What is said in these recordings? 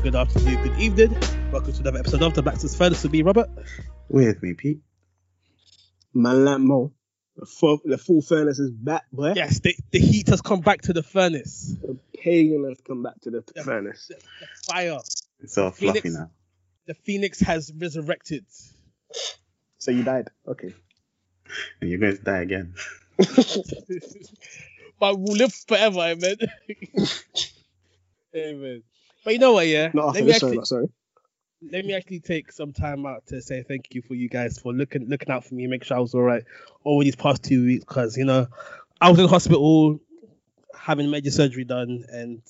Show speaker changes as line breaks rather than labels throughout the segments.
morning, good afternoon, good evening. Welcome to another episode of the Back to Furnace with me, Robert.
With me, Pete.
Man like Mo. The full, the full furnace is back, boy.
Yes, the, the heat has come back to the furnace.
The pagan has come back to the
Yeah.
furnace.
The, the fire,
It's all fluffy
Phoenix.
now.
the phoenix has resurrected.
So you died. Okay.
And you're going to die again.
but we'll live forever, amen. amen. But you know what, yeah?
Not after
let, me
this, sorry,
actually,
not sorry.
let me actually take some time out to say thank you for you guys for looking looking out for me, make sure I was all right over these past two weeks because you know I was in hospital having major surgery done and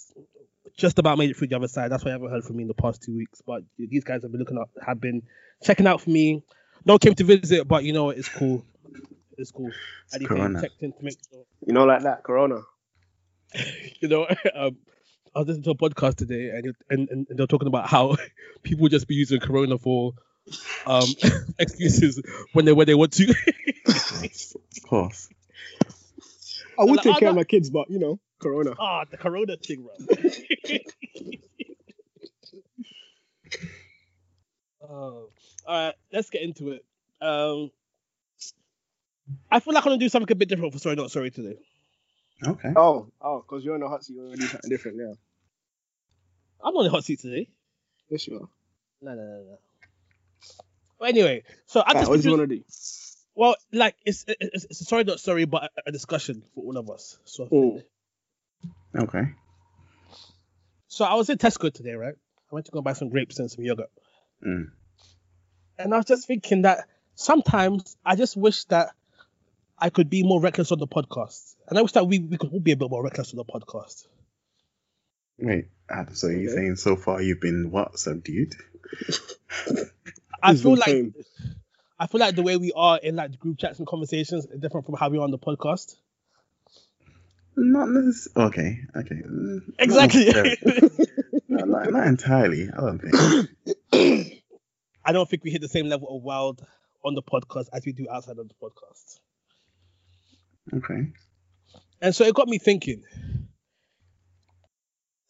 just about made it through the other side. That's why I haven't heard from me in the past two weeks. But these guys have been looking up, have been checking out for me. No came to visit, but you know what? It's cool. It's cool.
It's Corona.
checked in to make sure.
You know, like that, Corona.
You know, um, I was listening to a podcast today, and, it, and and they're talking about how people just be using Corona for um excuses when they when they want to.
Of course.
I would
Like,
take
I'm
care of my kids, but you know, Corona.
Ah, the Corona thing, bro. oh, all right, let's get into it. Um, I feel like I'm gonna do something a bit different for sorry not sorry today.
Okay.
Oh, oh, because you're in the hot seat, you're gonna do something different now.
I'm on the hot seat today.
Yes, you are.
No, no, no, no. Well, anyway, so I
Right,
just
what do you want to do?
well, like it's, it's it's sorry not sorry, but a, a discussion for all of us. So,
Mm.
Okay.
so I was in Tesco today, right? I went to go buy some grapes and some yogurt.
Mm.
And I was just thinking that sometimes I just wish that I could be more reckless on the podcast. And I wish that we, we could all be a bit more reckless on the podcast.
Wait. So you're
Okay.
saying so far you've been what? Subdued?
I feel like
tamed.
I feel like the way we are in like group chats and conversations is different from how we are on the podcast.
Not necessarily. Okay. Okay. Not
Exactly.
no, not, not entirely. I don't think.
I don't think we hit the same level of wild on the podcast as we do outside of the podcast.
Okay.
And so it got me thinking.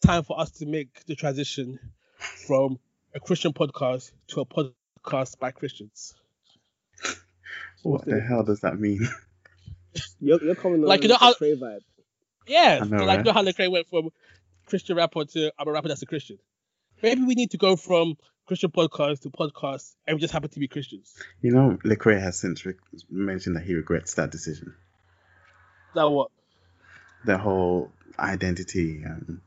Time for us to make the transition from a Christian podcast to a podcast by Christians.
What the hell does that mean?
You're, you're coming
Like, you know how-
the Trey vibe.
Yeah,
know,
like
right?
you know how Lecrae went from Christian rapper to I'm a rapper that's a Christian. Maybe we need to go from Christian podcast to podcast, and we just happen to be Christians.
You know, Lecrae has since re- mentioned that he regrets that decision.
Now what?
The whole identity, um,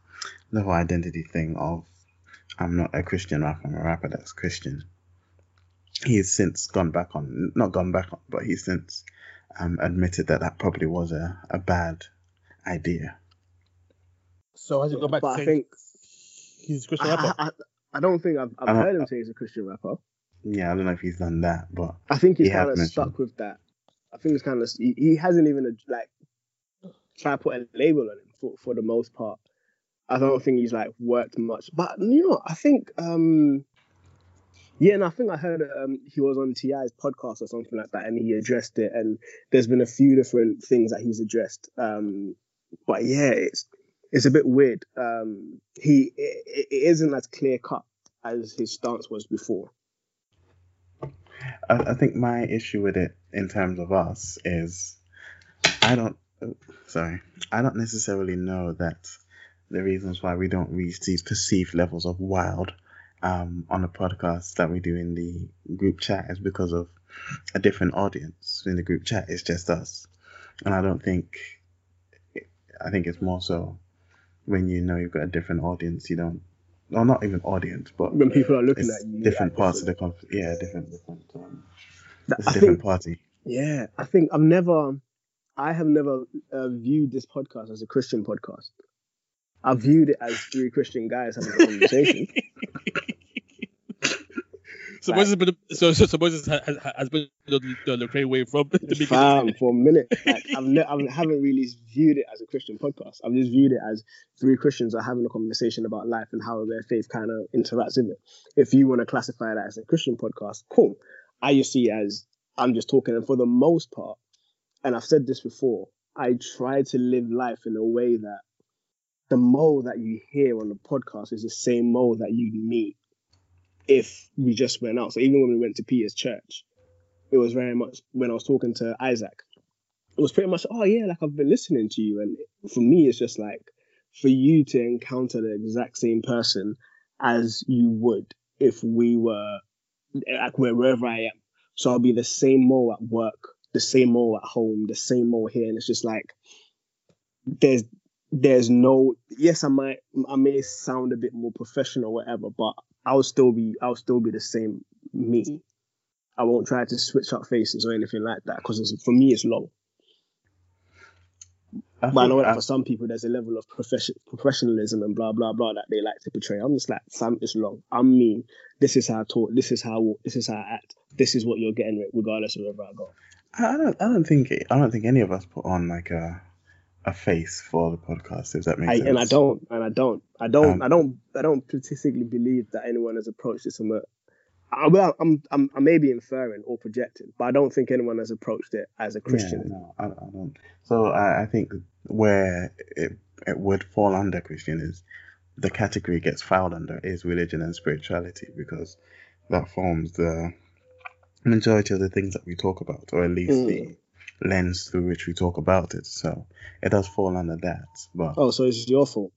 the whole identity thing of I'm not a Christian rapper, I'm a rapper that's Christian. He has since gone back on, not gone back on, but he's since um, admitted that that probably was a, a bad idea.
So has it gone back
But
to
I
saying
think
he's a Christian
I,
rapper?
I, I, I don't think I've, I've heard him say he's a Christian rapper.
Yeah, I don't know if he's done that, but
I think he's
He
kind of
mentioned.
stuck with that. I think he's kind of he, he hasn't even like tried to put a label on him for, for the most part. I don't think he's like worked much, but you know, I think um yeah, and I think I heard um he was on Ti's podcast or something like that, and he addressed it. And there's been a few different things that he's addressed. Um, but yeah, it's it's a bit weird. Um, he it, it isn't as clear cut as his stance was before.
I, I think my issue with it in terms of us is I don't sorry. I don't necessarily know that the reasons why we don't reach these perceived levels of wild um, on the podcast that we do in the group chat is because of a different audience in the group chat. It's just us. And I don't think I think it's more so when you know you've got a different audience you don't well not even audience but
When people are looking at you,
different
like,
parts of the conf- yeah different different um,
That-
it's a
I
different
think,
party.
Yeah, I think I've never, I have never uh, viewed this podcast as a Christian podcast. I viewed it as three Christian guys having a conversation.
so
Like-
Moses been so so, so Moses has, has- been the, the Lecrae way from the beginning.
Fam, for a minute, like I've ne- I haven't really viewed it as a Christian podcast. I've just viewed it as three Christians are having a conversation about life and how their faith kind of interacts with it. If you want to classify that as a Christian podcast, cool. I just see it as I'm just talking, and for the most part, and I've said this before, I try to live life in a way that the Mo that you hear on the podcast is the same Mo that you'd meet if we just went out. So even when we went to Peter's church, it was very much when I was talking to Isaac, it was pretty much, oh yeah, like I've been listening to you. And for me, it's just like for you to encounter the exact same person as you would if we were like wherever I am. So I'll be the same Mo at work, the same Mo at home, the same Mo here. And it's just like there's there's no yes, I might I may sound a bit more professional, whatever, but I'll still be I'll still be the same me. I won't try to switch up faces or anything like that because for me it's long.
I
But I know that for some people there's a level of profession, professionalism and blah blah blah that they like to portray. I'm just like, Sam, it's long. I'm me. This is how I talk. This is how I walk. This is how I act. This is what you're getting regardless of wherever I go.
I don't. I don't think. I don't think any of us put on like a a face for the podcast. If that makes
I,
sense.
and I don't, and I don't, I don't,
Um,
I don't, I don't particularly believe that anyone has approached this a. I, well, I'm, I'm, I may be inferring or projecting, but I don't think anyone has approached it as a Christian.
Yeah, no, I, I don't. So I, I think where it it would fall under Christian is the category gets filed under is religion and spirituality because that forms the majority of the things that we talk about, or at least
Mm.
the lens through which we talk about it. So it does fall under that. But
Oh, so it's your fault.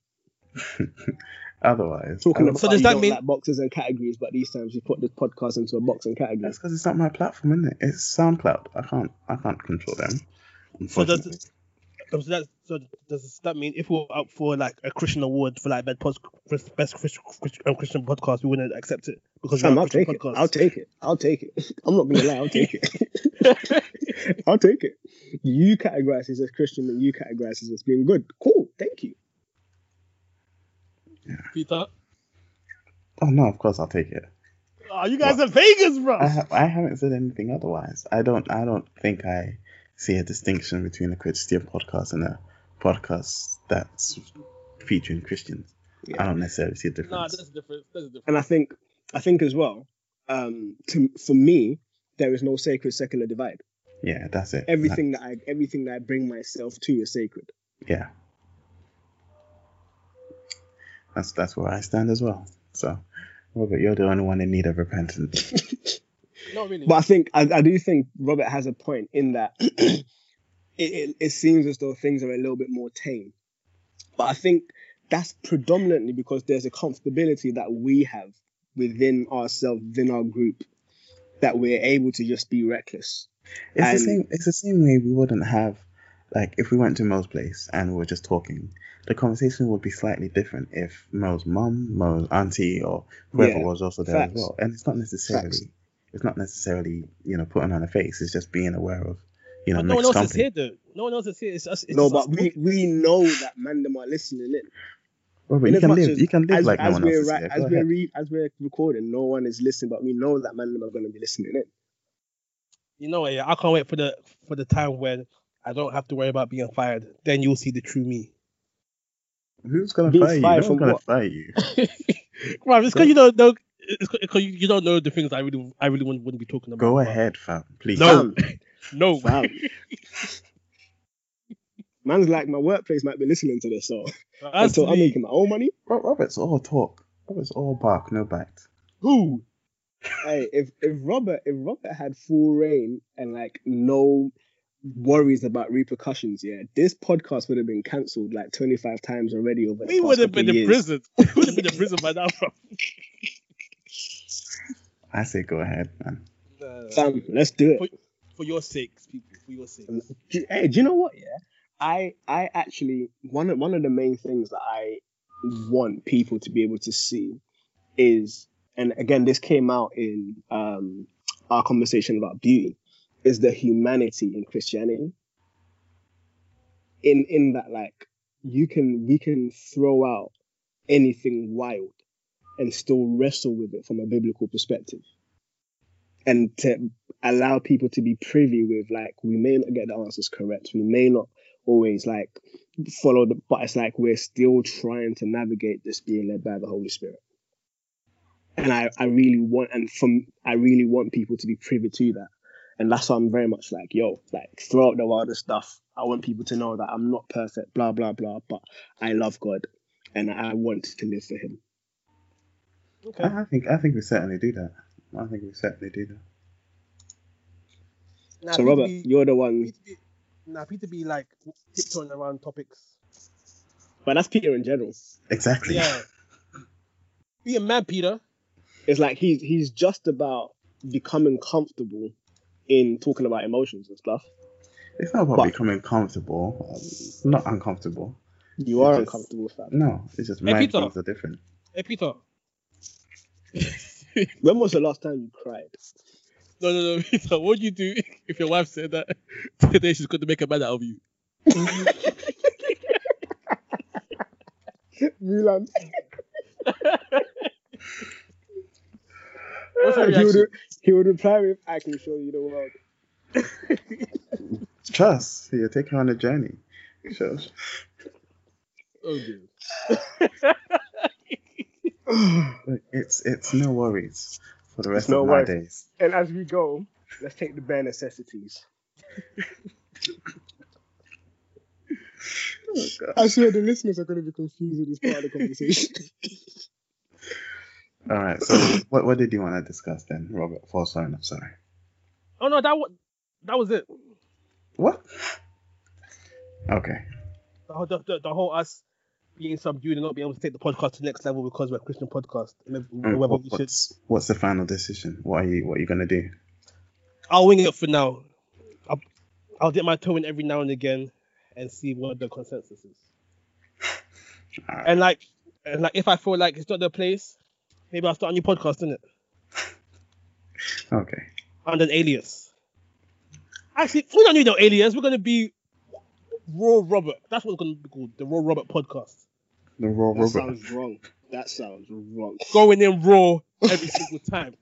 otherwise,
Talking about
So does that mean-
like boxes and categories, but these times you put this podcast into a box and category.
that's because it's not my platform, isn't it? It's SoundCloud. I can't. I can't control them.
So does. Um, so, that, so does that mean if we we're up for like a Christian award for like best, best Christian, Christian, um, Christian podcast, we wouldn't accept it because we're
Sam,
a
I'll
Christian
take it.
podcast.
I'll take it. I'll take it. I'm not gonna lie. I'll take it. I'll take it. You categorize this as Christian, and you categorize this as being good. Cool. Thank you.
Peter.
Oh no, of course I'll take it.
Oh, you guys are Vegas, bro.
I, ha- I haven't said anything otherwise. I don't. I don't think I see a distinction between a Christian podcast and a podcast that's featuring Christians. I don't necessarily see a
nah,
difference.
there's a difference. There's a difference.
And I think, I think as well. Um, to, for me, there is no sacred secular divide.
yeah, that's it.
Everything that I, everything that I bring myself to is sacred.
Yeah. That's that's where I stand as well. So, Robert, you're the only one in need of repentance.
Not really.
But I think I, I do think Robert has a point in that it, it, it seems as though things are a little bit more tame. But I think that's predominantly because there's a comfortability that we have within ourselves, within our group, that we're able to just be reckless.
It's the same. It's the same way we wouldn't have, like, if we went to Mo's place and we were just talking. The conversation would be slightly different if Mo's mum, Mo's auntie, or whoever
Yeah,
was also there
facts.
as well. And it's not necessarily,
Facts.
it's not necessarily, you know, putting on a face. It's just being aware of, you know,
no one
mixed
else is here, though. No one else is here. It's us. It's
no,
just
but
us
we, we know that man them are listening in.
Robert,
In
you can live.
as-
You can live
As,
like no
as
one else
we're
is
right, as
Go
we're re- as we're recording, no one is listening, but we know that man them are going to be listening in.
You know what? Yeah, I can't wait for the for the time when I don't have to worry about being fired. Then you'll see the true me.
Who's gonna
Being
fire you? No
fired
one's gonna
what?
fire you.
Right, it's because you don't know. It's because you you don't know the things I really I really wouldn't, wouldn't be talking about.
Go ahead, fam. Please.
No.
Fam,
No,
fam. Man's like my workplace might be listening to this, so
As
until
for
I'm making my own money.
Ro- Robert's all talk. Robert's all bark, no bite.
who?
hey, if if Robert if Robert had full reign and like no worries about repercussions, yeah, this podcast would have been cancelled like 25 times already over
We would have
couple
been in prison. We would have been in prison by now, bro.
I say go ahead, man.
Nah,
Fam, let's do it.
for your sakes, people. For your sakes.
Do- Hey, do you know what? Yeah, I I actually one of one of the main things that I want people to be able to see is, and again, this came out in um our conversation about beauty, is the humanity in Christianity. In in that, like, you can we can throw out anything wild and still wrestle with it from a biblical perspective, and to allow people to be privy with like we may not get the answers correct we may not always like follow the but it's like we're still trying to navigate this being led by the holy spirit and i i really want and from i really want people to be privy to that and that's why i'm very much like yo like throw out the wilder stuff i want people to know that i'm not perfect blah blah blah but i love god and I want to live for him.
Okay.
I I think I think we certainly do that. I think we certainly do that.
Now,
so Robert,
be-
you're the one,
Peter be, now, Peter be like tiptoeing around topics.
but that's Peter in general.
Exactly.
Yeah. be a man, Peter.
It's like he's he's just about becoming comfortable in talking about emotions and stuff.
It's not about
But-
becoming comfortable. um, not uncomfortable.
You are
It's-
uncomfortable with that.
No, it's just
Hey,
my
Peter.
things are different.
Hey, Peter.
When was the last time you cried?
No, no, no, Peter. What would you do if your wife said that today she's going to make a man out of you?
Mulan.
What's your
he, would, he would reply with, I can show you the world.
Trust. You take her on a journey. Sure.
Oh, dear.
It's it's no worries for the rest
no
of my
worries.
days.
And as we go, let's take the bare necessities. I swear the listeners are going to be confused with this part of the conversation.
All right. So what what did you want to discuss then, Robert? For sorry, I'm sorry.
Oh, no, that, wa- that was it.
What? Okay.
The whole, the, the, the whole us being subdued and not being able to take the podcast to the next level because we're a Christian podcast.
Mm,
whether we should.
what's the final decision? What are you what are you gonna do?
I'll wing it for now. I'll, I'll dip my toe in every now and again and see what the consensus is.
Right.
And like, and like, if I feel like it's not the place, maybe I'll start a new podcast, innit?
Okay.
Under an alias. Actually, we don't need no alias. We're gonna be Raw Robert. That's what it's gonna be called. The Raw Robert podcast.
The raw
That
Robert.
sounds wrong. That sounds wrong.
Going in raw every single time.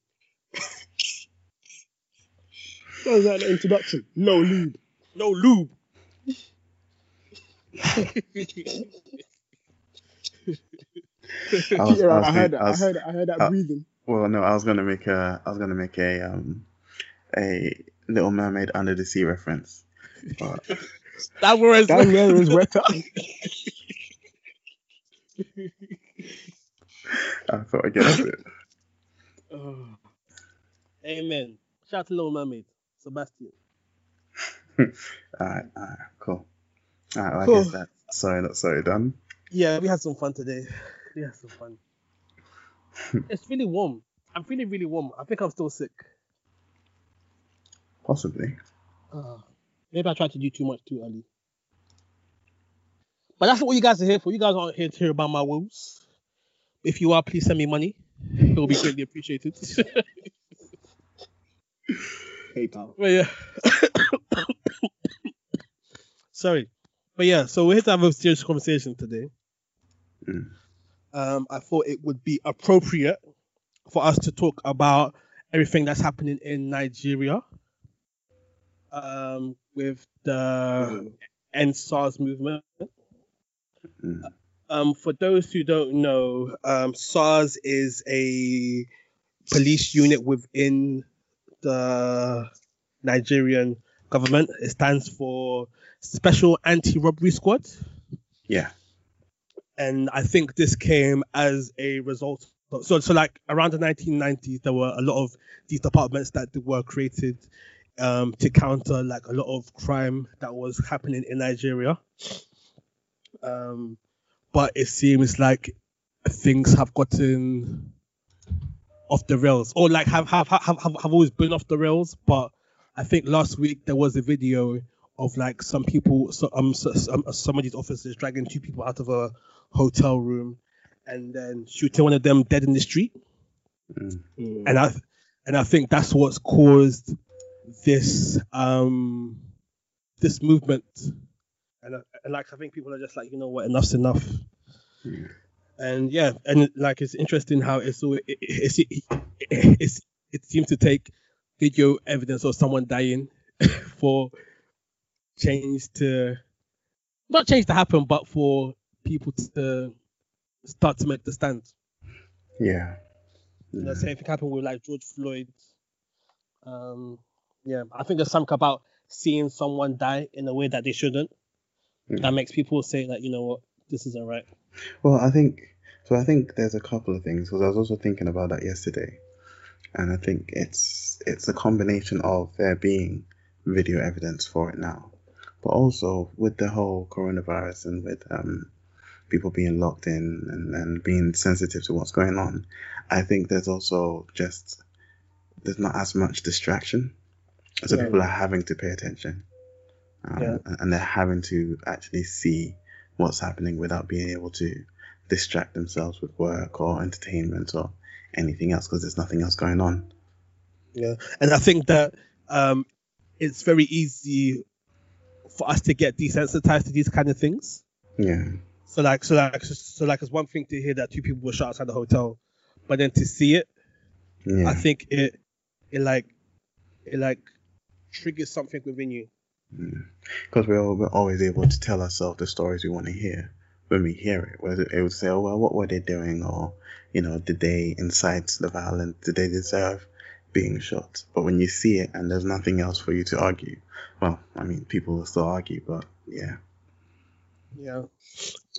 What was that the introduction? No lube.
No lube.
I was-
Peter,
I
I, heard that.
I
I, heard that. I heard that
uh,
breathing.
Well, no, I was gonna make a I was gonna make a um a Little Mermaid under the sea reference. But
that was
Down there is wetter.
I thought I'd get off it.
Amen. Shout out to Little Mermaid, Sebastian.
All right, all right, cool. All right, well, I
Cool.
guess that. Sorry, not sorry, done.
Yeah, we had some fun today. We had some fun. it's really warm. I'm feeling really warm. I think I'm still sick.
Possibly.
Uh, maybe I tried to do too much too early. But that's not what you guys are here for. You guys aren't here to hear about my woes. If you are, please send me money. It will be greatly appreciated.
PayPal.
But yeah. Sorry. But yeah, so we're here to have a serious conversation today.
Mm.
Um, I thought it would be appropriate for us to talk about everything that's happening in Nigeria. Um, with the end SARS movement.
Mm.
Um, for those who don't know, um, SARS is a police unit within the Nigerian government. It stands for Special Anti-Robbery Squad,
Yeah.
and I think this came as a result. So, so like around the 1990s, there were a lot of these departments that were created um, to counter like a lot of crime that was happening in Nigeria. Um, but it seems like things have gotten off the rails, or like have have have have, have always been off the rails. But I think last week there was a video of like some people, so, um, so, some, some of these officers dragging two people out of a hotel room and then shooting one of them dead in the street.
Mm.
And I and I think that's what's caused this um this movement. And, like I think people are just like, you know what, enough's enough. And yeah, and like it's interesting how it's so it, it, it's, it, it's it seems to take video evidence of someone dying for change to not change to happen, but for people to start to make the stand.
Yeah.
You know, same thing happened with like George Floyd. Um, yeah, I think there's something about seeing someone die in a way that they shouldn't That makes people say that you know what, this isn't right.
Well, I think so. I think there's a couple of things because I was also thinking about that yesterday, and I think it's it's a combination of there being video evidence for it now, but also with the whole coronavirus and with um, people being locked in and, and being sensitive to what's going on. I think there's also just there's not as much distraction, so
Yeah.
people are having to pay attention, um,
Yeah.
and they're having to actually see what's happening without being able to distract themselves with work or entertainment or anything else because there's nothing else going on.
Yeah, and I think that um, it's very easy for us to get desensitized to these kind of things.
Yeah,
So like, so like, so like, it's one thing to hear that two people were shot outside the hotel, but then to see it,
yeah,
I think it, it like, it like triggers something within you. Mm.
because we're, we're always able to tell ourselves the stories we want to hear when we hear it. Whether it would say, "Oh well, what were they doing?" or you know, did they incite the violence? Did they deserve being shot? But when you see it and there's nothing else for you to argue, well, I mean, people will still argue, but yeah,
Yeah,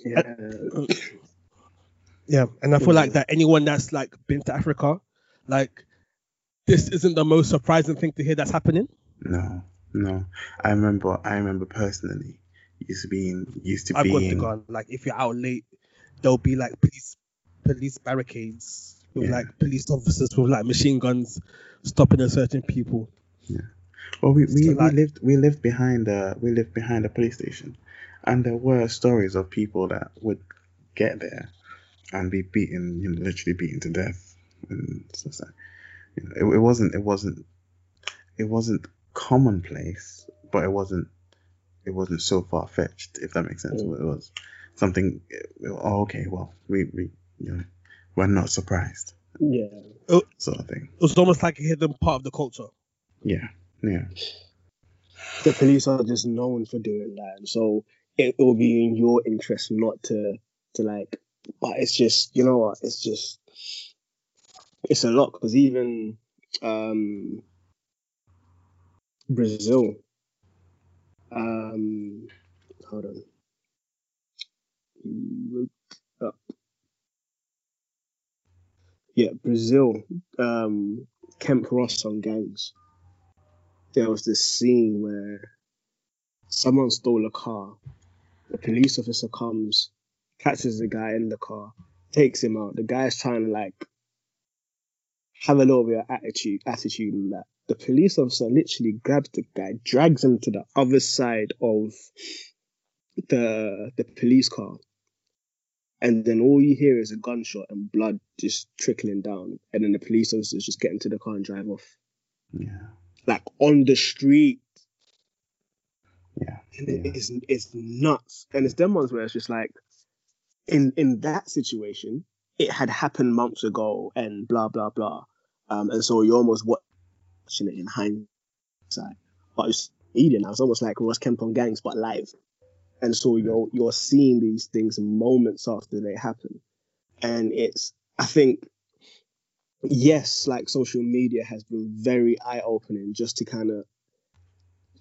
Yeah.
yeah, and I feel like that anyone that's like been to Africa, like, this isn't the most surprising thing to hear that's happening.
no, no. I remember, I remember personally used to being used to
I've got
being
the gun. Like if you're out late, there'll be like police police barricades with
Yeah.
like police officers with like machine guns stopping and searching people. Yeah.
Well, we, we,
So,
we
like-
lived we lived behind a we lived behind a police station, and there were stories of people that would get there and be beaten, you know, literally beaten to death, and stuff like you know, it, it wasn't it wasn't it wasn't commonplace, but it wasn't it wasn't so far fetched, if that makes sense.
Mm.
It was something. Oh, okay, well, we we you know we're not surprised,
Yeah.
sort of thing.
It was almost like a hidden part of the culture.
Yeah, yeah,
The police are just known for doing that. and So it will be in your interest not to to like but it's just you know what, it's just it's a lot because even um Brazil um hold on. Look up. Yeah, Brazil. Um Kemp Ross on gangs. There was this scene where someone stole a car. The police officer comes, catches the guy in the car, takes him out. The guy's trying to like have a little bit of attitude, attitude in that. The police officer literally grabs the guy, drags him to the other side of the the police car, and then all you hear is a gunshot and blood just trickling down. And then the police officers just get into the car and drive off,
yeah,
like on the street.
yeah.
And it-
Yeah.
it's it's nuts. And it's them ones where it's just like in in that situation, it had happened months ago and blah blah blah. Um and so you're almost watching it in hindsight. But it's media now, it's almost like Ross Kemp on gangs but live. And so you're you're seeing these things moments after they happen. And it's I think yes, like social media has been very eye opening just to kind of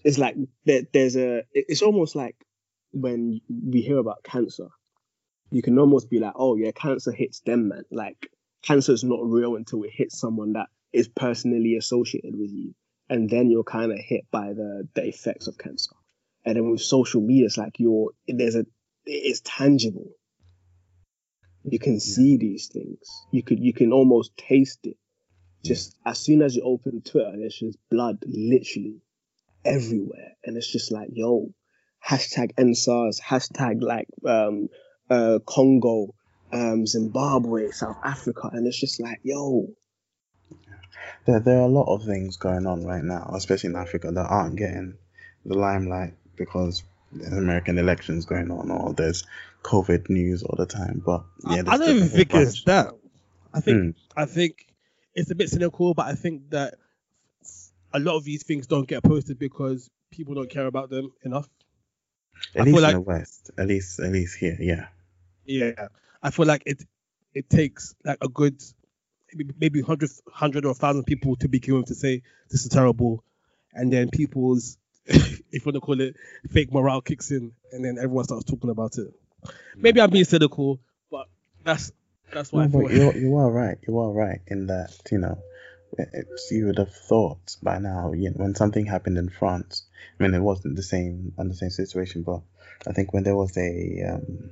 it's like there, there's a it's almost like when we hear about cancer you can almost be like oh yeah cancer hits them man like cancer is not real until it hits someone that is personally associated with you and then you're kind of hit by the the effects of cancer. And then with social media it's like you're there's a it's tangible. You can see these things. You could you can almost taste it. Just as soon as you open twitter there's just blood literally everywhere. And it's just like yo hashtag EndSARS, hashtag like um uh Congo, um Zimbabwe, South Africa, and it's just like yo
There, there are a lot of things going on right now, especially in Africa, that aren't getting the limelight because there's American elections going on or there's COVID news all the time. But yeah,
I, I don't even think it's that. I think
Mm.
I think it's a bit cynical, but I think that a lot of these things don't get posted because people don't care about them enough.
At
I
least in
like-
the West, at least at least here, yeah,
Yeah, I feel like it it takes like a good maybe maybe hundred hundred or thousand people to begin with to say this is terrible, and then people's if you want to call it fake morale kicks in, and then everyone starts talking about it. Maybe I'm being cynical, but that's that's why
No,
I
but you you are right. You are right in that you know, it's, you would have thought by now. You know, when something happened in France, I mean, it wasn't the same on the same situation, but I think when there was a um,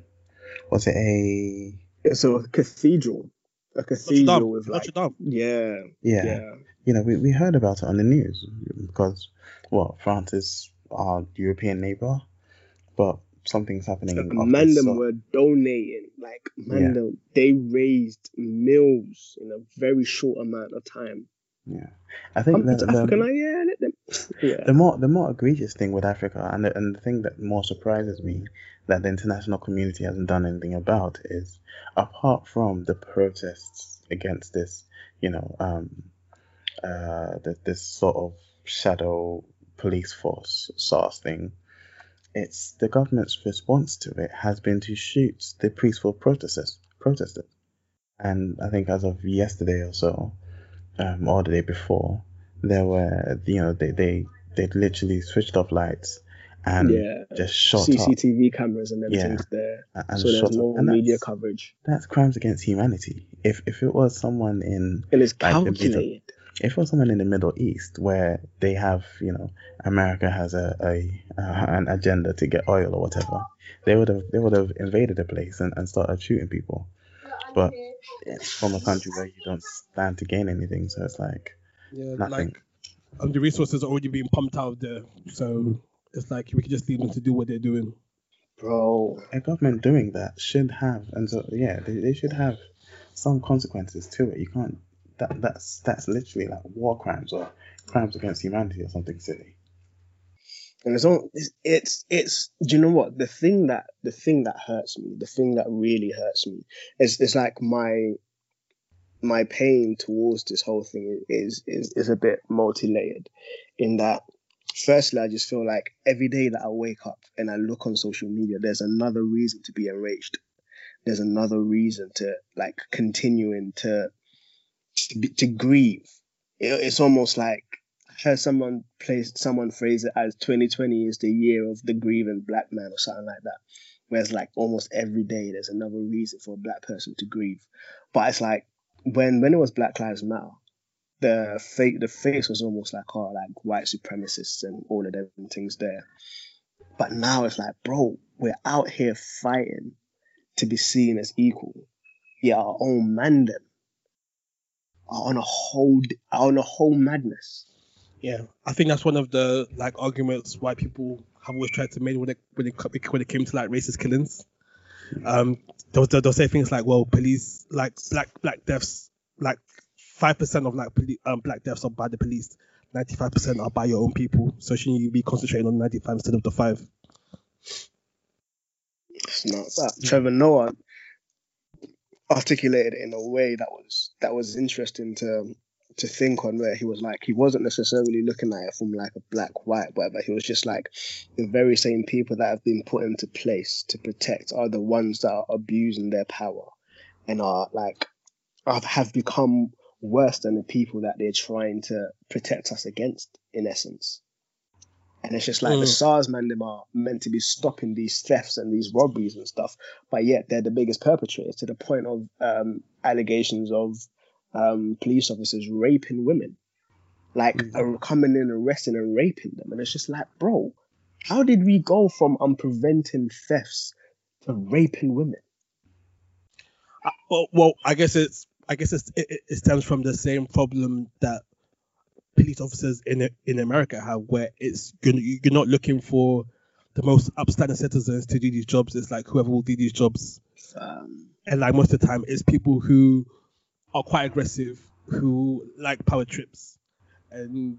was it a
It's a cathedral, a cathedral
Dame,
with like,
Notre Dame.
yeah,
yeah,
yeah,
you know, we, we heard about it on the news because well, France is our European neighbor, but something's happening. of
man,
this
them
sort.
were donating like man,
Yeah.
them, they raised meals in a very short amount of time.
Yeah, I think
Um,
that
African, I- yeah, let them, yeah.
the more the more egregious thing with Africa, and the, and the thing that more surprises me that the international community hasn't done anything about is apart from the protests against this, you know, um, uh, this, this sort of shadow police force SARS thing. It's the government's response to it has been to shoot the peaceful protesters. Protesters, and I think as of yesterday or so, um, or the day before, there were you know they they they literally switched off lights and
yeah,
just shot up
CCTV cameras and
Yeah.
everything's there,
and
so there's no. Media coverage,
that's crimes against humanity. If if it was someone in
and it's
Like the Middle-
calculated.
if it was someone in the Middle East where they have you know America has a, a uh, an agenda to get oil or whatever, they would have they would have invaded the place and, and started shooting people. But it's from a country where you don't stand to gain anything, so it's like
Yeah,
Nothing.
like um, the resources are already being pumped out there, so it's like we can just leave them to do what they're doing.
Bro,
a government doing that should have and so yeah they, they should have some consequences to it you can't that that's that's literally like war crimes or crimes against humanity or something silly
and it's all it's, it's it's do you know what the thing that the thing that hurts me the thing that really hurts me is it's like my my pain towards this whole thing is is is a bit multi-layered in that firstly i just feel like every day that i wake up and i look on social media there's another reason to be enraged there's another reason to like continuing to to, be, to grieve it, it's almost like I heard someone place someone phrase it as 2020 is the year of the grieving black man or something like that. Whereas like almost every day there's another reason for a black person to grieve. But it's like when when it was Black Lives Matter, the fake the face was almost like oh like white supremacists and all of them things there. But now it's like, bro, we're out here fighting to be seen as equal. Yeah, our own man on a whole on a whole madness.
Yeah, I think that's one of the like arguments why people have always tried to make when it when it when it came to like racist killings. Um, they'll, they'll, say things like, "Well, police like black black deaths like five percent of like poli- um, black deaths are by the police, ninety five percent are by your own people. So shouldn't you be concentrating on ninety five instead of the five?
It's not that. Trevor Noah articulated it in a way that was that was interesting to to think on where he was like he wasn't necessarily looking at it from like a black white whatever he was just like the very same people that have been put into place to protect are the ones that are abusing their power and are like have become worse than the people that they're trying to protect us against in essence and it's just like the
Mm.
SARS man them are meant to be stopping these thefts and these robberies and stuff, but yet they're the biggest perpetrators to the point of um, allegations of um, police officers raping women, like
Mm.
uh, coming in, arresting and raping them, and it's just like, bro, how did we go from um, preventing thefts to raping women?
Uh, well, well, I guess it's I guess it's, it, it- it stems from the same problem that police officers in in America have, where it's you're, you're not looking for the most upstanding citizens to do these jobs. It's like whoever will do these jobs,
Um,
and like most of the time, it's people who are quite aggressive, who like power trips, and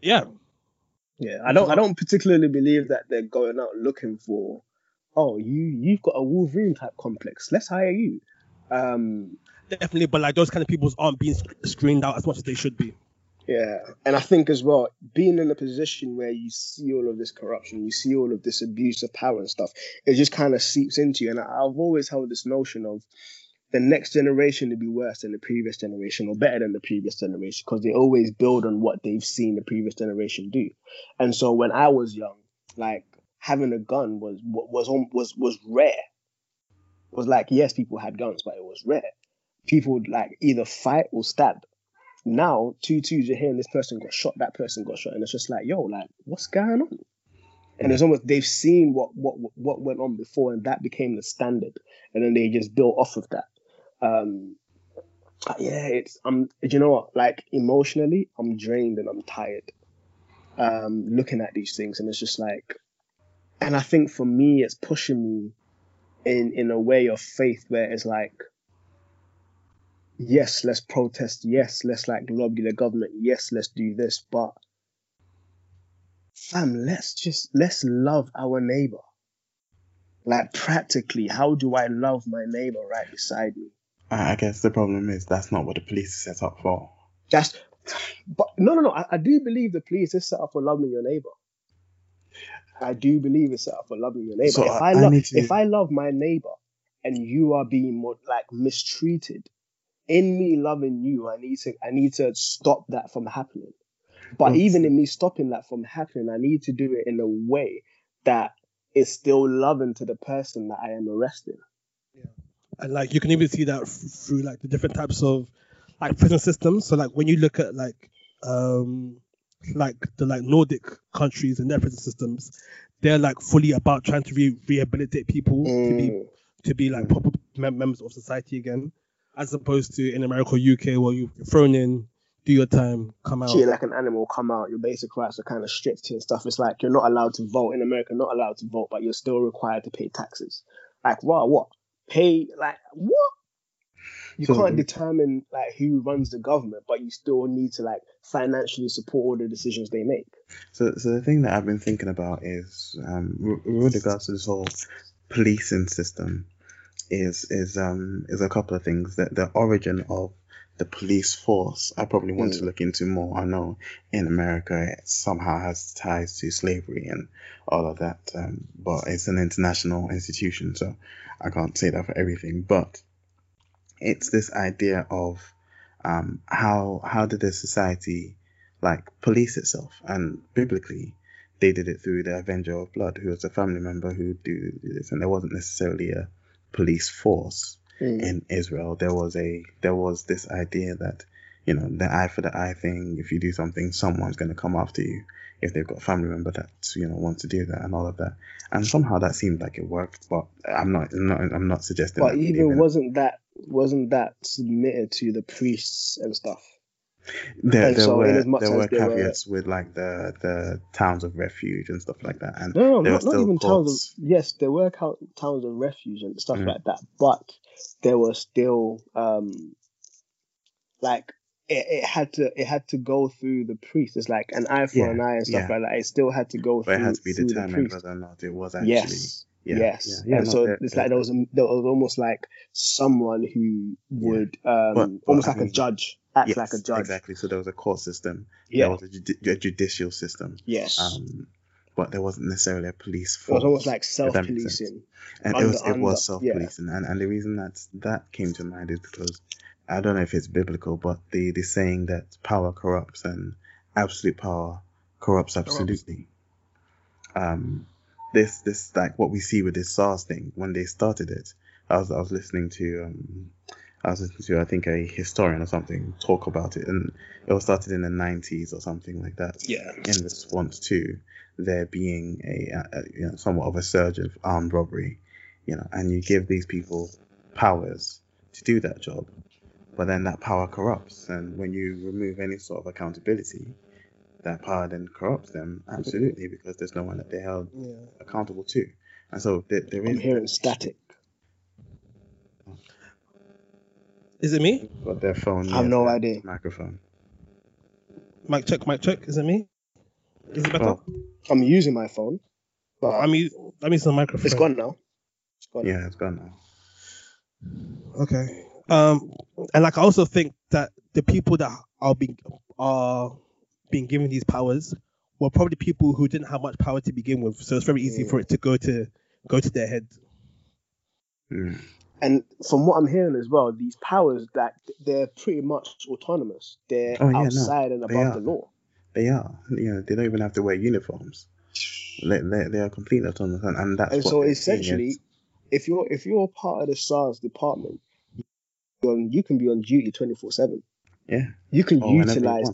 yeah,
Yeah, I don't. I don't particularly believe that they're going out looking for. Oh, you you've got a Wolverine type complex. Let's hire you. Um,
definitely. But like those kind of people aren't being screened out as much as they should be.
yeah, and I think as well, being in a position where you see all of this corruption, you see all of this abuse of power and stuff, it just kind of seeps into you. And I've always held this notion of the next generation to be worse than the previous generation or better than the previous generation because they always build on what they've seen the previous generation do. And so when I was young, like having a gun was was was was, rare. It was like yes, people had guns, but it was rare. People would like either fight or stab. Now two twos, you're hearing this person got shot, that person got shot, and it's just like yo, like what's going on? And it's almost they've seen what what what went on before, and that became the standard, and then they just built off of that. Um, yeah, it's I'm. You know what? Like emotionally, I'm drained and I'm tired. Um, looking at these things, and it's just like, and I think for me, it's pushing me in in a way of faith where it's like, yes, let's protest. Yes, let's like lobby the government. Yes, let's do this, but fam, let's just let's love our neighbor. Like practically, how do I love my neighbor right beside me?
I guess the problem is that's not what the police is set up for.
That's, but no, no, no. I, I do believe the police is set up for loving your neighbor. I do believe it's set up for loving your neighbor.
So
if I,
I
love,
to-
if I love my neighbor, and you are being more like mistreated, in me loving you, I need to, I need to stop that from happening. But even in me stopping that from happening, I need to do it in a way that is still loving to the person that I am arresting.
And like you can even see that through like the different types of like prison systems. So like when you look at like um like the like Nordic countries and their prison systems, they're like fully about trying to re- rehabilitate people to be
Mm.
to be like proper mem- members of society again, as opposed to in America or UK where you're thrown in, do your time, come out.
treated like an animal, come out, your basic rights are kind of stripped and stuff. It's like you're not allowed to vote in America, not allowed to vote, but you're still required to pay taxes. Like, wow, what? Pay, like, what? You
So-
can't determine like who runs the government, but you still need to like financially support all the decisions they make.
So, so the thing that I've been thinking about is, um, with regards to this whole policing system, is is um is a couple of things. That the origin of the police force, I probably want to look into more. I know in America it somehow has ties to slavery and all of that, um, but it's an international institution, so I can't say that for everything. But it's this idea of um, how how did a society like police itself and biblically they did it through the avenger of blood who was a family member who do, do this and there wasn't necessarily a police force in israel there was a there was this idea that you know the eye for the eye thing if you do something someone's going to come after you if they've got a family member that you know wants to do that and all of that and somehow that seemed like it worked but i'm not, I'm not i'm not suggesting
But
that
even wasn't that wasn't that submitted to the priests and stuff?
there,
and
there
so
were
in as much
there were
they were-
caveats with like the the towns of refuge and stuff like that and
No, no, not, not even
courts.
towns of yes, there were towns of refuge and stuff
Mm.
like that, but there was still um like it, it had to it had to go through the priest. It's like an eye for
Yeah,
an eye and stuff
yeah.
like that. It still had to go
but it had to be determined whether or not it was actually
Yes.
yeah,
yes.
yeah, yeah,
and so
there-
it's like there was a, there was almost like someone who would um
But- but
almost
I
like a judge, act
yes,
like a judge.
exactly so there was a court system
Yeah.
there was a, judi- a judicial system
yes.
um but there wasn't necessarily a police force.
it was almost like self
that makes sense.
policing.
and it was it
under-
was self-policing and, and the reason that that came to mind is because i don't know if it's biblical but the the saying that power corrupts and absolute power corrupts absolutely um this this like what we see with this SARS thing when they started it i was i was listening to um I was listening to, I think, a historian or something talk about it, and it was started in the 90s or something like that
Yeah.
in response to there being a, a, you know somewhat of a surge of armed robbery, you know, and you give these people powers to do that job, but then that power corrupts, and when you remove any sort of accountability, that power then corrupts them absolutely because there's no one that they're held
Yeah.
accountable to, and so there, there
I'm
is
hearing static.
Is it me?
got their phone.
I have no idea.
Microphone.
Mic check, mic check. Is it me? Is it better?
Oh,
I'm using my phone, but
I'm using I'm using the microphone.
it's gone now. It's gone.
yeah, it's gone now.
Okay. Um, and like I also think that the people that are being are being given these powers were probably people who didn't have much power to begin with, so it's very easy
Mm.
for it to go to go to their head.
Mm.
And from what I'm hearing as well, these powers that they're pretty much autonomous. They're
Oh, yeah, no,
outside and above the law.
They are. You know, they don't even have to wear uniforms. They, they, they are completely autonomous, and, and that's
and
what
so essentially, if you're if you're part of the SARS department, you're on, you can be on duty twenty four seven.
yeah,
You can
or whenever you
utilize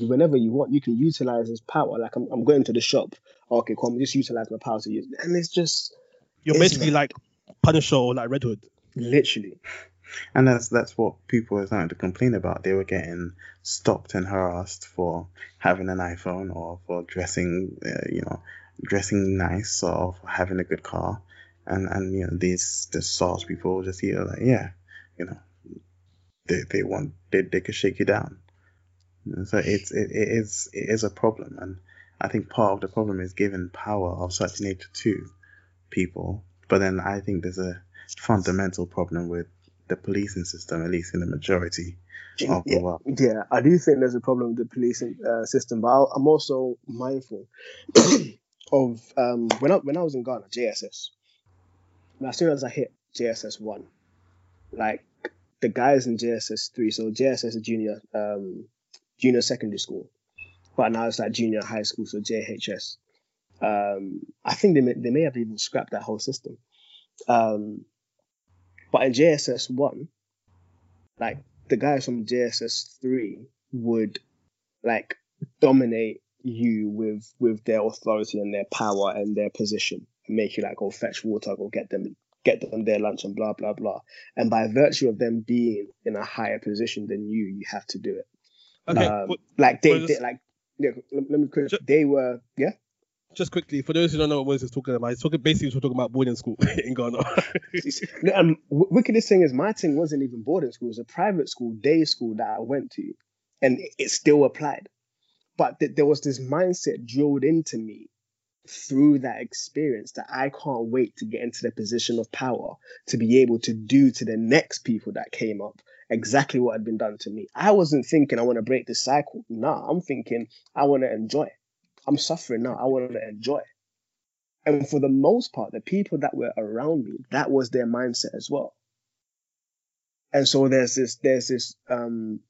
whenever you want. You can utilize this power. Like I'm, I'm going to the shop. Okay, come just utilize my power to use, and it's just
You're
It's
basically like Punisher or like Red Hood.
Literally.
And that's that's what people were starting to complain about. They were getting stopped and harassed for having an iPhone or for dressing, uh, you know, dressing nice or for having a good car. And and you know these the SARS people just here like yeah, you know, they they want they they could shake you down. So it's it, it is it is a problem, and I think part of the problem is giving power of such nature to people. But then I think there's a fundamental problem with the policing system, at least in the majority of the
Yeah,
world.
yeah, I do think there's a problem with the policing uh, system, but I'll, I'm also mindful of um, when I when I was in Ghana, JSS. As soon as I hit JSS one, like the guys in JSS three, so JSS is junior um, junior secondary school, but now it's like junior high school, so JHS. Um, I think they may, they may have even scrapped that whole system. Um, but in JSS one, like the guys from JSS three would like dominate you with with their authority and their power and their position and make you like go fetch water, go get them get them their lunch and blah blah blah. And by virtue of them being in a higher position than you, you have to do it.
Okay,
Um,
but
like they, they like yeah, let, me quick, they were yeah
just quickly, for those who don't know what Moses is talking about, he's talking basically he's talking about boarding school in Ghana.
No, um, wickedest thing is my thing wasn't even boarding school; it was a private school, day school that I went to, and it, it still applied. But th- there was this mindset drilled into me through that experience that I can't wait to get into the position of power to be able to do to the next people that came up exactly what had been done to me. I wasn't thinking I want to break the cycle. Nah, I'm thinking I want to enjoy. I'm suffering now. I want to enjoy. And for the most part, the people that were around me, that was their mindset as well. And so there's this, there's this, um,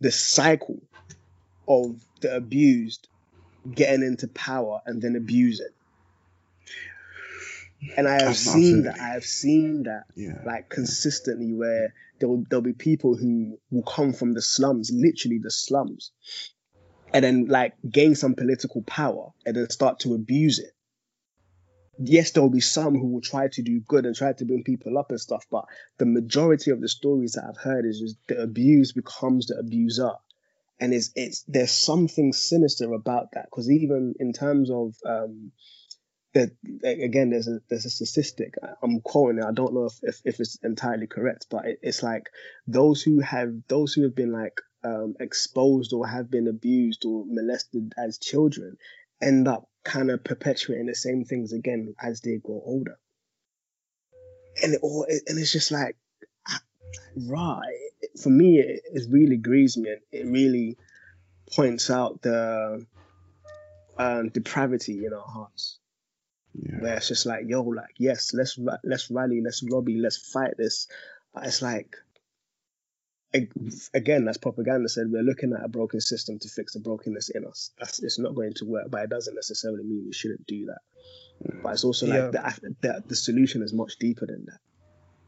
this cycle of the abused getting into power and then abusing. And I have
That's
seen that. I have seen that
Yeah.
like consistently where there will there'll be people who will come from the slums, literally the slums, and then like gain some political power and then start to abuse it. Yes, there will be some who will try to do good and try to bring people up and stuff, but the majority of the stories that I've heard is just the abuse becomes the abuser. And it's it's there's something sinister about that because even in terms of um, that again there's a there's a statistic i'm quoting it i don't know if, if, if it's entirely correct but it, it's like those who have those who have been like um, exposed or have been abused or molested as children end up kind of perpetuating the same things again as they grow older and it all and it's just like right for me it, it really grieves me and it really points out the um, depravity in our hearts
Yeah.
where it's just like, yo, like, yes, let's let's rally, let's lobby, let's fight this. But it's like, again, that's propaganda said we're looking at a broken system to fix the brokenness in us. That's it's not going to work, but it doesn't necessarily mean we shouldn't do that. But it's also
Yeah.
like the, the the solution is much deeper than that.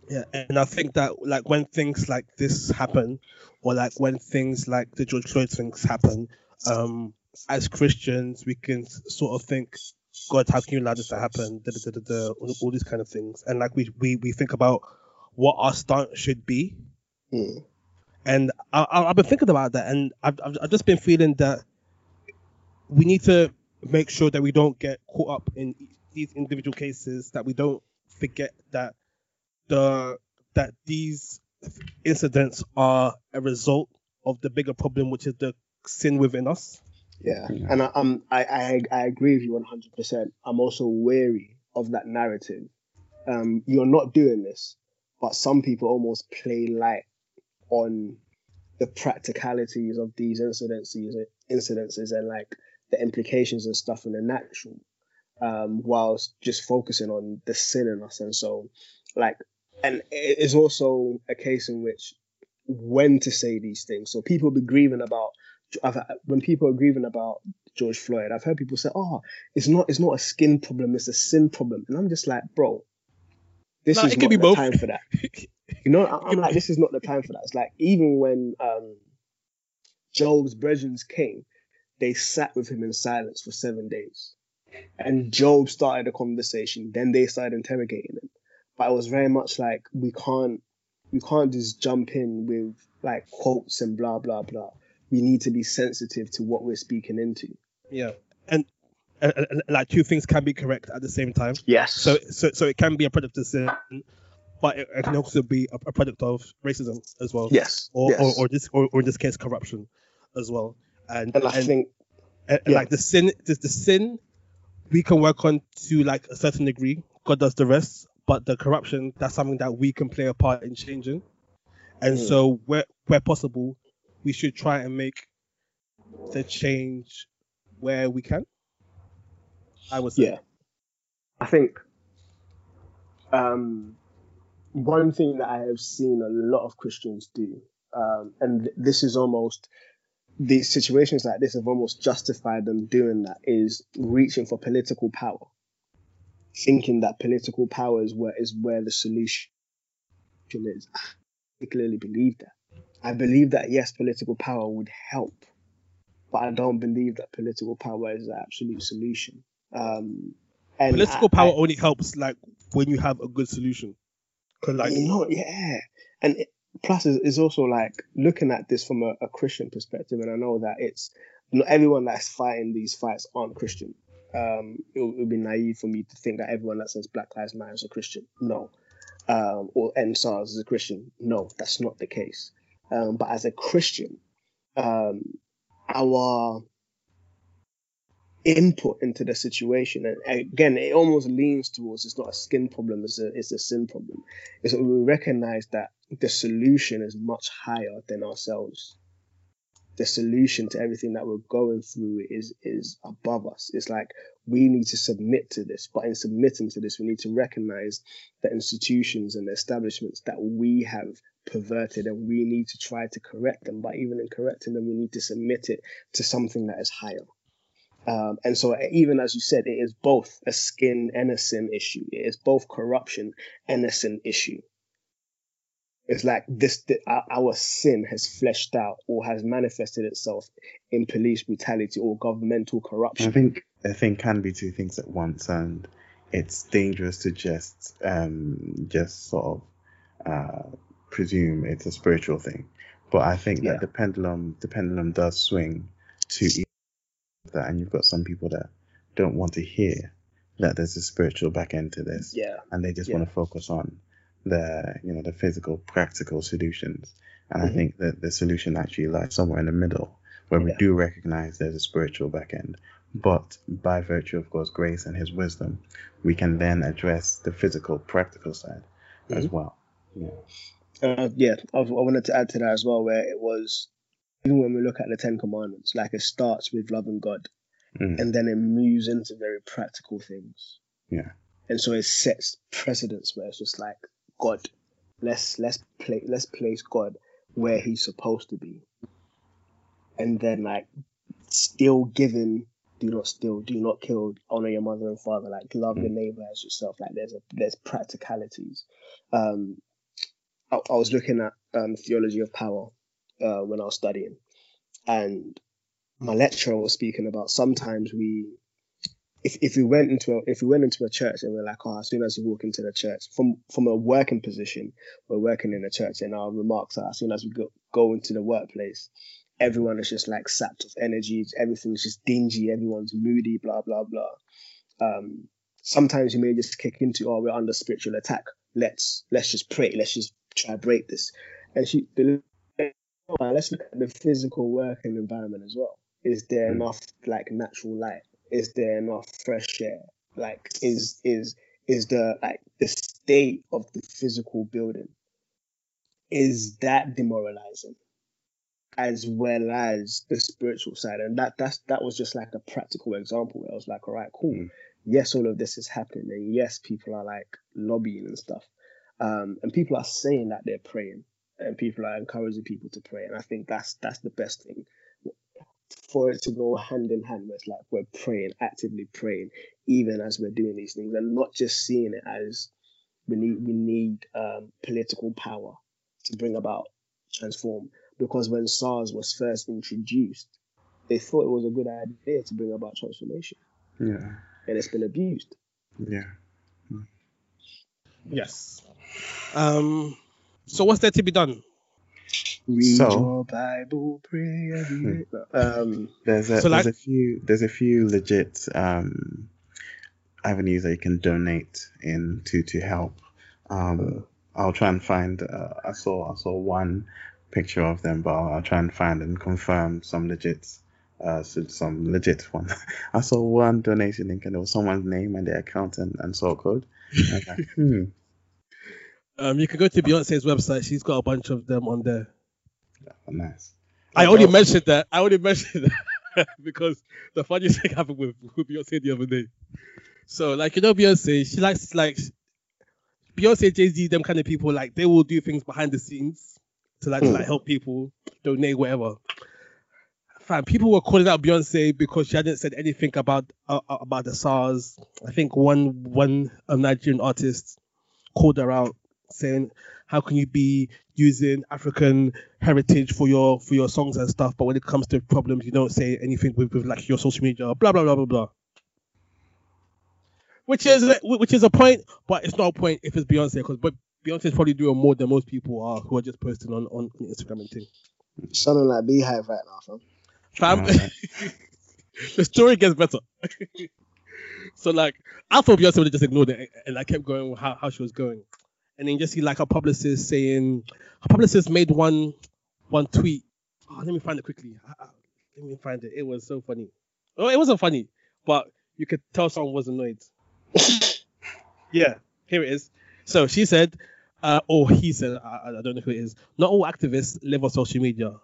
Yeah, and I think that like when things like this happen, or like when things like the George Floyd things happen, um, as Christians we can sort of think, God, how can you allow this to happen? Da, da, da, da, da, all, all these kind of things, and like we we, we think about what our stance should be,
Mm.
And I, I, I've been thinking about that, and I've, I've I've just been feeling that we need to make sure that we don't get caught up in these individual cases, that we don't forget that the that these incidents are a result of the bigger problem, which is the sin within us.
Yeah,
Yeah.
and I, um, I, I I agree with you one hundred percent. I'm also wary of that narrative. Um, you're not doing this, but some people almost play light on the practicalities of these incidences, incidences, and like the implications and stuff in the natural, um, whilst just focusing on the sin in us. And so, like, and it is also a case in which when to say these things. So people be grieving about I've, when people are grieving about George Floyd, I've heard people say, "Oh, it's not it's not a skin problem, it's a sin problem," and I'm just like, bro, this
Nah,
is
it could
not
be
the
both.
time for that. You know, I'm like, this is not the time for that. It's like even when um, Job's brethren came, they sat with him in silence for seven days, and Job started a conversation. Then they started interrogating him, but it was very much like we can't we can't just jump in with like quotes and blah blah blah. We need to be sensitive to what we're speaking into.
Yeah, and, and, and, and, like two things can be correct at the same time.
Yes.
So so so it can be a product of sin, but it, it can also be a, a product of racism as well.
yes.
Or,
yes.
or or this or, or in this case corruption as well. And
and I
and,
think
and,
yeah.
like the sin the, the sin we can work on to like a certain degree. God does the rest, but the corruption that's something that we can play a part in changing. And
Mm.
so where where possible, we should try and make the change where we can. I would say.
Yeah. I think um, one thing that I have seen a lot of Christians do, um, and this is almost these situations like this have almost justified them doing that, is reaching for political power, thinking that political power is where is where the solution is. I clearly believe that. I believe that yes, political power would help, but I don't believe that political power is the absolute solution. Um, and
Political
I-
power
I-
only helps like when you have a good solution. 'Cause, like
you know, yeah. And it, plus, it's, it's also like looking at this from a, a Christian perspective, and I know that it's not everyone that's fighting these fights aren't Christian. Um, it, would- it would be naive for me to think that everyone that says Black Lives Matter is a Christian. No. Um, or EndSARS is a Christian. No, that's not the case. Um, but as a Christian, um, our input into the situation, and again, it almost leans towards it's not a skin problem, it's a, it's a sin problem is that we recognize that the solution is much higher than ourselves. The solution to everything that we're going through is is above us. It's like we need to submit to this, but in submitting to this, we need to recognize the institutions and the establishments that we have perverted, and we need to try to correct them. But even in correcting them, we need to submit it to something that is higher. Um, and so, even as you said, it is both a skin and a sin issue. It is both corruption and a sin issue. It's like this: the, our, sin has fleshed out or has manifested itself in police brutality or governmental corruption.
I think a thing can be two things at once, and it's dangerous to just um, just sort of uh, presume it's a spiritual thing. But I think
Yeah.
that the pendulum the pendulum does swing to that, and you've got some people that don't want to hear that there's a spiritual back end to this,
Yeah,
and they just
Yeah.
want to focus on the you know the physical practical solutions. And I
Mhm.
think that the solution actually lies somewhere in the middle, where we do recognize there's a spiritual back end but by virtue of God's grace and His wisdom, we can then address the physical, practical side as
Mhm.
well. Yeah.
uh, yeah. I, I wanted to add to that as well, where it was even when we look at the Ten Commandments, like it starts with loving God,
Mm.
and then it moves into very practical things.
Yeah.
And so it sets precedents where it's just like God, let's let's play let's place God where he's supposed to be. And then like still giving do not steal, do not kill, honor your mother and father, like love your neighbor as yourself. Like there's a there's practicalities. Um I, I was looking at um theology of power uh when I was studying and my lecturer was speaking about sometimes we if, if we went into a, if we went into a church and we're like, oh, as soon as you walk into the church from from a working position, we're working in a church, and our remarks are as soon as we go go into the workplace, everyone is just like sapped of energy, everything's just dingy, everyone's moody, blah blah blah. Um, sometimes you may just kick into, oh, we're under spiritual attack. Let's let's just pray. Let's just try break this. And she, the, let's look at the physical working environment as well. Is there
Mm.
enough like natural light? Is there enough fresh air? Like, is is is the like the state of the physical building? Is that demoralizing? As well as the spiritual side, and that that's that was just like a practical example where I was like, all right, cool.
Mm.
Yes, all of this is happening, and yes, people are like lobbying and stuff, um, and people are saying that they're praying, and people are encouraging people to pray, and I think that's that's the best thing. for it to go hand in hand, where it's like we're praying, actively praying, even as we're doing these things, and not just seeing it as we need we need um, political power to bring about transform. Because when SARS was first introduced, they thought it was a good idea to bring about transformation,
Yeah.
and it's been abused.
Yeah.
Yes. Um. So what's there to be done?
Read
So-
your Bible, pray every day. Um,
There's a
So,
there's a few there's a few legit um, avenues that you can donate in to to help. Um, I'll try and find. Uh, I saw I saw one picture of them, but I'll, I'll try and find and confirm some legit. Uh, so some legit one. I saw one donation link and there was someone's name and their account and, and sort code. And I was like, hmm,
Um. You can go to Beyonce's website. She's got a bunch of them on there.
nice.
I already mentioned that. I already mentioned that because the funniest thing happened with, with Beyonce the other day. So, like, you know, Beyonce, she likes, like, Beyonce, Jay Z, them kind of people, like, they will do things behind the scenes to, like, to, like help people, donate, whatever. Fam, people were calling out Beyonce because she hadn't said anything about uh, uh, about the SARS. I think one one Nigerian artist called her out, saying, "How can you be using African heritage for your for your songs and stuff, but when it comes to problems, you don't say anything with, with like your social media, blah blah blah blah blah." Which is which is a point, but it's not a point if it's Beyonce because but Beyonce's probably doing more than most people are who are just posting on on Instagram and thing.
sounding like BeyHive right now, fam.
Fam, the story gets better. so like, I thought Beyonce would have just ignored it and I kept going with how, how she was going, and then just see like her publicist saying, her publicist made one one tweet. Oh, let me find it quickly. Let me find it. It was so funny. Oh, it wasn't funny, but you could tell someone was annoyed. yeah, here it is. So she said, uh, or he said, I, I don't know who it is. Not all activists live on social media.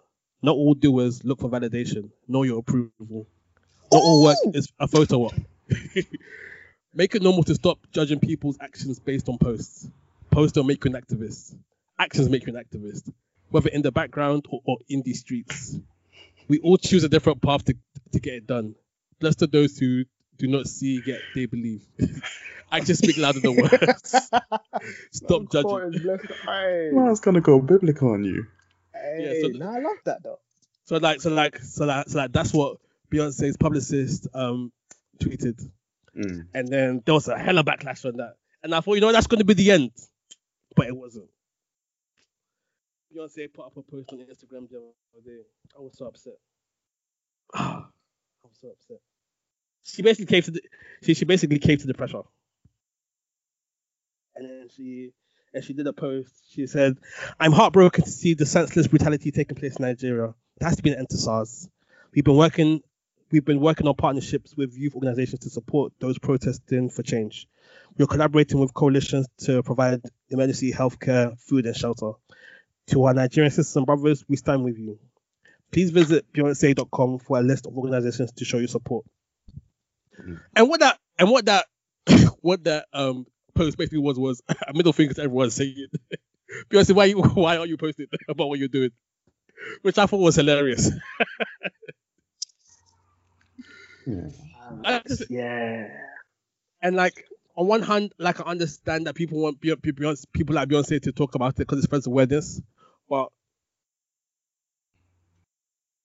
Not all doers look for validation, nor your approval. Not all work is a photo op. make it normal to stop judging people's actions based on posts. Posts don't make you an activist. Actions make you an activist, whether in the background or, or in the streets. We all choose a different path to, to get it done. Blessed are those who do not see yet they believe. I just speak louder than words. Stop judging.
Well, I was gonna go biblical on you.
hey,
so-
no, I love that though.
So like, so like, so like, so like, that's what Beyonce's publicist um tweeted,
Mm.
and then there was a hella backlash on that, and I thought, you know, that's going to be the end, but it wasn't. Beyonce put up a post on Instagram the other day. I was so upset. I was so upset. She basically came to the, she she basically came to the pressure, and then she and she did a post. She said, "I'm heartbroken to see the senseless brutality taking place in Nigeria. It has to be an end to SARS. We've been working." We've been working on partnerships with youth organizations to support those protesting for change. We're collaborating with coalitions to provide emergency healthcare, food, and shelter. To our Nigerian sisters and brothers, we stand with you. Please visit Beyonce.com for a list of organizations to show your support. And what that and what that what that um post basically was was a middle finger to everyone saying, Beyonce, why you, why are you posting about what you're doing? Which I thought was hilarious.
Yeah.
I um, just-
yeah.
And like on one hand, like I understand that people want Bey- Bey- Beyonce, people like Beyonce to talk about it because it spreads awareness, but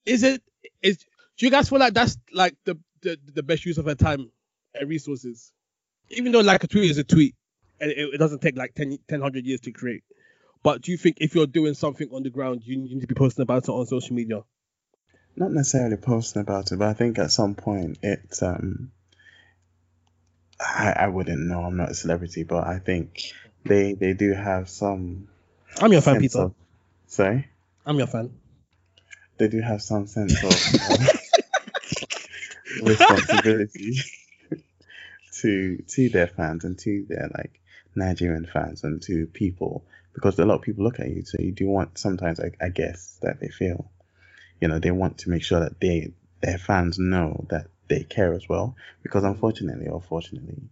is it is do you guys feel like that's like the the, the best use of her time and resources? Even though like a tweet is a tweet and it, it doesn't take like 10, 10 100 years to create. But do you think if you're doing something on the ground, you need to be posting about it on social media?
Not necessarily posting about it, but I think at some point it um I, I wouldn't know, I'm not a celebrity, but I think they they do have some
I'm your fan, Peter.
of sorry?
I'm your fan.
They do have some sense of uh, responsibility to to their fans and to their like Nigerian fans and to people because a lot of people look at you so you do want sometimes I, I guess that they feel you know they want to make sure that they their fans know that they care as well because unfortunately or fortunately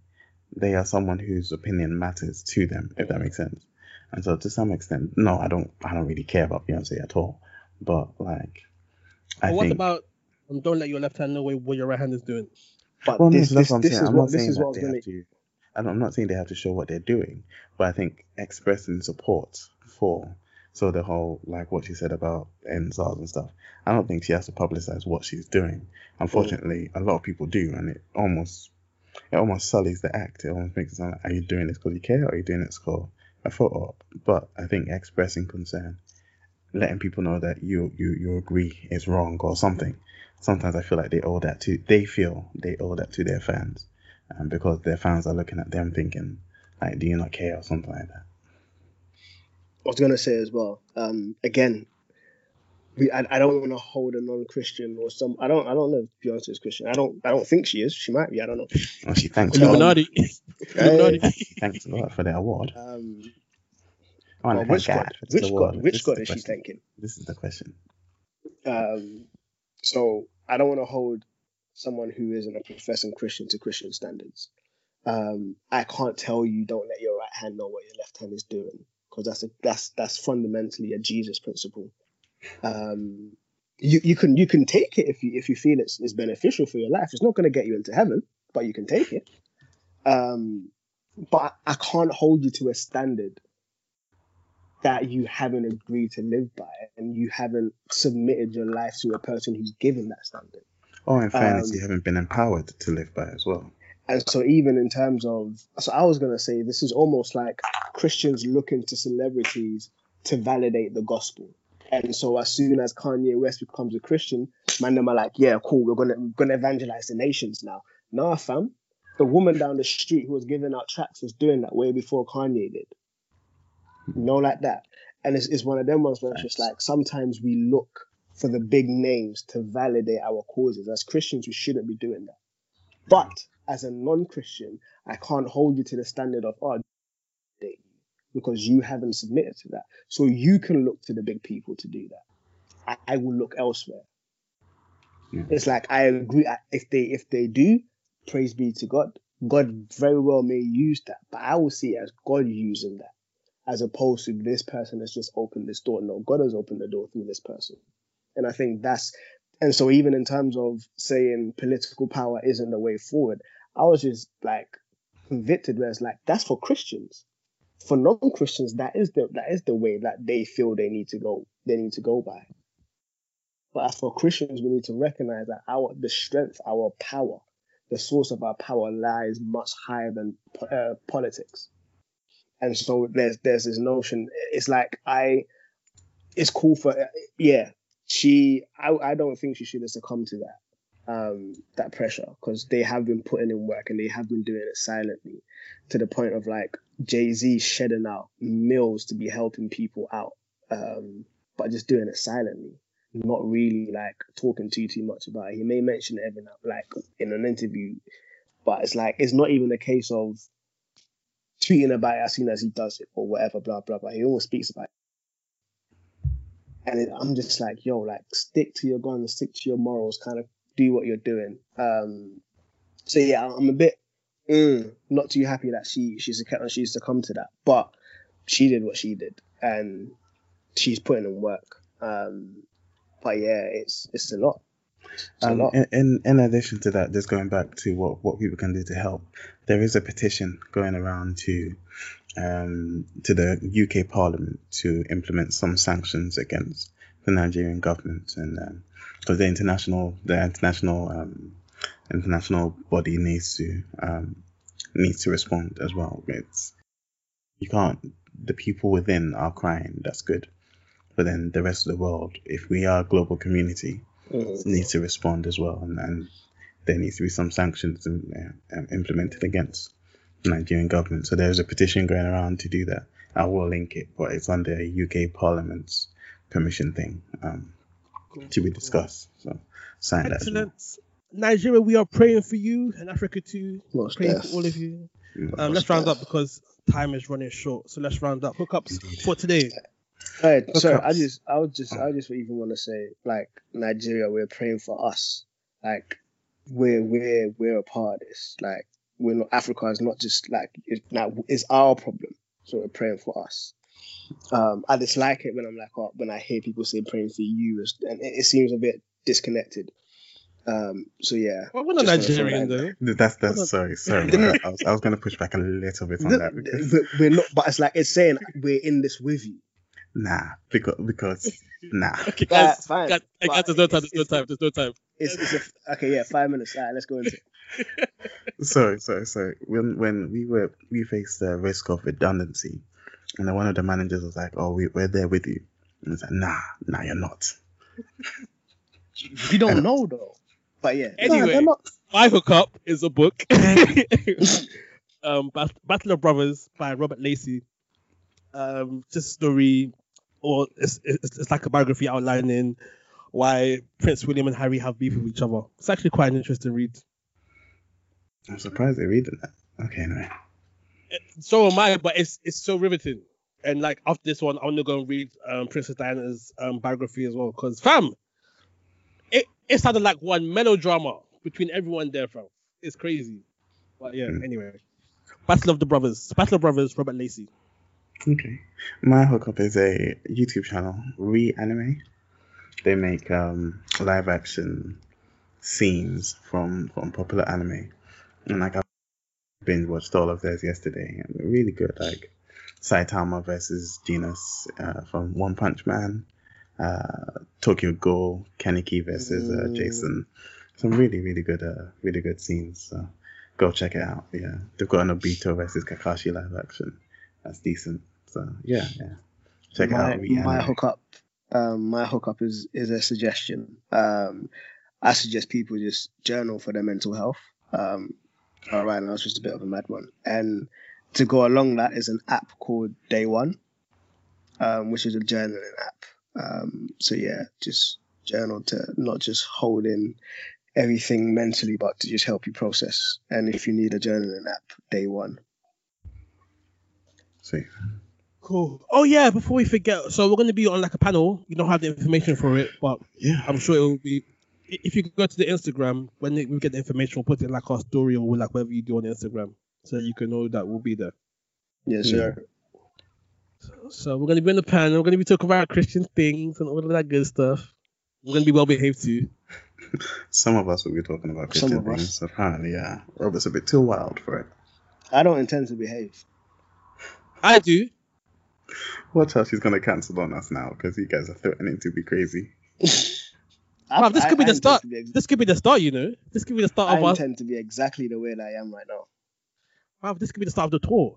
they are someone whose opinion matters to them if that makes sense and so to some extent no I don't I don't really care about Beyonce at all but like I
But what
think
about and don't let your left hand know what what your right hand is doing.
But
Well, no,
this, this, this is
I'm
what this is what I
they
gonna.
have to. I'm not saying they have to show what they're doing, but I think expressing support for so the whole like what she said about EndSARS and stuff. I don't think she has to publicize what she's doing. Unfortunately, a lot of people do, and it almost it almost sullies the act. It almost makes it sound like, are you doing this because you care, or are you doing this for a photo? But I think expressing concern, letting people know that you you you agree is wrong or something. Sometimes I feel like they owe that to they feel they owe that to their fans, um, because their fans are looking at them thinking like, do you not care or something like that.
I was gonna say as well. Um, again, we I, I don't want to hold a non-Christian or some. I don't I don't know if Beyonce is Christian. I don't I don't think she is. She might be. I don't know.
Oh, she thanks
Um,
God.
Illuminati. Illuminati.
Thanks God for the award.
Um,
I want
well,
to
which
thank
God?
God
Which. God? Which God
the
is she
question.
thanking?
This is the question.
Um, so I don't want to hold someone who isn't a professing Christian to Christian standards. Um, I can't tell you don't let your right hand know what your left hand is doing because that's a that's that's fundamentally a Jesus principle. Um, you you can you can take it if you if you feel it's, it's beneficial for your life. It's not going to get you into heaven, but you can take it. Um, but I can't hold you to a standard that you haven't agreed to live by and you haven't submitted your life to a person who's given that standard.
Oh, in fairness,
Um,
you haven't been empowered to live by as well.
And so, even in terms of, so I was going to say, this is almost like Christians looking to celebrities to validate the gospel. And so, as soon as Kanye West becomes a Christian, man, them are like, yeah, cool, we're gonna we're gonna evangelize the nations now. Nah, fam, the woman down the street who was giving out tracts was doing that way before Kanye did. You know, like that. And it's, it's one of them ones where it's just like sometimes we look for the big names to validate our causes. As Christians, we shouldn't be doing that. But as a non-Christian, I can't hold you to the standard of oh, because you haven't submitted to that. So you can look to the big people to do that. I, I will look elsewhere.
Yeah.
It's like I agree. If they if they do, praise be to God. God very well may use that, but I will see it as God using that, as opposed to this person has just opened this door. No, God has opened the door through this person, and I think that's. And so even in terms of saying political power isn't the way forward, I was just like convicted where it's like that's for Christians. For non-Christians, that is the that is the way that they feel they need to go. They need to go by. But as for Christians, we need to recognize that our the strength, our power, the source of our power lies much higher than uh, politics. And so there's there's this notion. It's like I, it's cool for yeah. She I I don't think she should have succumbed to that um that pressure because they have been putting in work and they have been doing it silently to the point of like Jay Z shedding out mills to be helping people out, um, but just doing it silently not really like talking too too much about it. He may mention it every now like in an interview, but it's like it's not even a case of tweeting about it as soon as he does it or whatever, blah blah blah. He always speaks about it. And I'm just like, yo, like stick to your guns, stick to your morals, kind of do what you're doing. Um, so yeah, I'm a bit mm, not too happy that she she's a cat she's succumbed to come to that, but she did what she did, and she's putting in work. Um, but yeah, it's it's a lot. A
Um,
lot.
in, in in addition to that, just going back to what, what people can do to help, there is a petition going around to um, to the UK Parliament to implement some sanctions against the Nigerian government, and because the international the international um, international body needs to um, needs to respond as well. It's you can't the people within are crying. That's good, but then the rest of the world, if we are a global community
Mhm.
needs to respond as well, and, and there needs to be some sanctions um, implemented against the Nigerian government. So there's a petition going around to do that. I will link it, but it's under a UK Parliament's permission thing um, to be discussed. So sign that. as well.
Excellent. Nigeria, we are praying for you, and Africa too.
Most
Praying
def.
for all of you. Um, let's round up because time is running short. So let's round up. Hookups for today.
Hey, sorry, I just, I would just, I just even want to say, like Nigeria, we're praying for us. Like we're, we're, we're a part of this. Like we're not Africa is not just like it's now it's our problem. So we're praying for us. Um, I dislike it when I'm like, oh, when I hear people say praying for you, and it, it seems a bit disconnected. Um, so yeah.
Well, we're not
Just wanna throw
Nigerian though.
That's
Hold on.
that's sorry sorry. I was, I was going to push back a little bit on that because
But we're not, but it's like it's saying we're in this with you.
nah because because nah.
Okay,
Yeah,
guys,
fine.
guys, hey, guys, there's no time. There's no time. There's no time.
It's, it's a, okay, yeah, five minutes. All right, let's go into it.
Sorry, sorry, sorry. When when we were we faced the risk of redundancy, and then one of the managers was like, "Oh, we, we're there with you," and it's like, "Nah, nah, you're not."
You don't know though. But yeah.
Anyway.
Nah, they're not-
My Hookup is a book. um, Battle of Brothers by Robert Lacey. Um, just a story, or it's, it's, it's like a biography outlining why Prince William and Harry have beef with each other. It's actually quite an interesting read.
I'm surprised they're reading that. Okay, anyway.
So am I, but it's it's so riveting. And like after this one, I'm gonna go and read um, Princess Diana's um, biography as well. Cause fam, it it sounded like one melodrama between everyone there, fam. It's crazy. But yeah,
Mm.
anyway. Battle of the Brothers. Battle of Brothers, Robert Lacey.
Okay. My hookup is a YouTube channel, Reanime. They make um live action scenes from from popular anime, and like I binge watched all of theirs yesterday, and really good. Like Saitama versus Genos uh, from One Punch Man, uh, Tokyo Ghoul, Kaneki versus uh,
Mm.
Jason. Some really really good uh really good scenes. So go check it out. Yeah, they've got an Obito versus Kakashi live action. That's decent. So yeah, yeah. Check
my,
it out.
My hookup um my hookup is is a suggestion um i suggest people just journal for their mental health um all right now it's just a bit of a mad one and to go along that is an app called day one um which is a journaling app um so yeah just journal to not just hold in everything mentally but to just help you process and if you need a journaling app day one
See.
Cool. Oh yeah, before we forget, so we're gonna be on like a panel. You don't have the information for it, but
Yeah.
I'm sure it will be. I- If you go to the Instagram, when we get the information, we'll put it in like our story or like whatever you do on Instagram, so you can know that we'll be there.
yes sir
So we're gonna be in the panel. We're gonna be talking about Christian things and all of that good stuff. We're gonna be well behaved too.
Some of us will be talking about
Some
Christian
of us.
things. Apparently, yeah. Robert's a bit too wild for it.
i don't intend to behave
I do.
Watch out, she's gonna cancel on us now because you guys are threatening to be crazy.
I-
Wow, this could be
I-
the start.
be ex-
This could be the start, you know. This could be the start
I
of us.
intend to be exactly the way that I am right now.
Wow, this could be the start of the tour.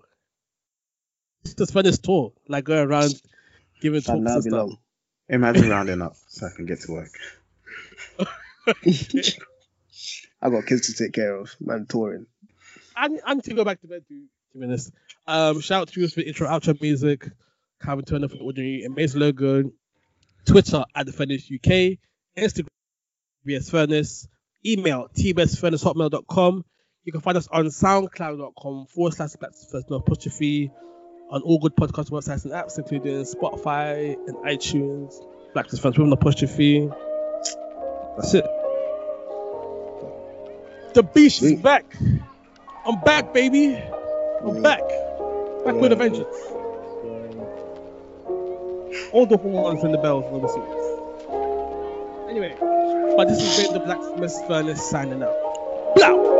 Just spend this tour, like go around giving talks
And
and
that'll
stuff.
long.
Imagine rounding up so I can get to work.
I got kids to take care of. Man, touring.
I, I need to go back to bed too, to be honest. Um, shout out to you for intro, outro music, Calvin Turner for the ordinary, Amazing logo, Twitter at the Furnace UK, Instagram BS Furnace, email tbsfurnacehotmail.com. You can find us on soundcloud.com forward slash black first no apostrophe on all good podcast websites and apps, including Spotify and iTunes. Black Furnace with an apostrophe. That's it. The beast is back. I'm back, baby. I'm
Yeah.
back. Back with a
Yeah.
vengeance. All the horns and the bells and all the suits. Anyway, but this been the Blacksmith Furnace signing out. Blow!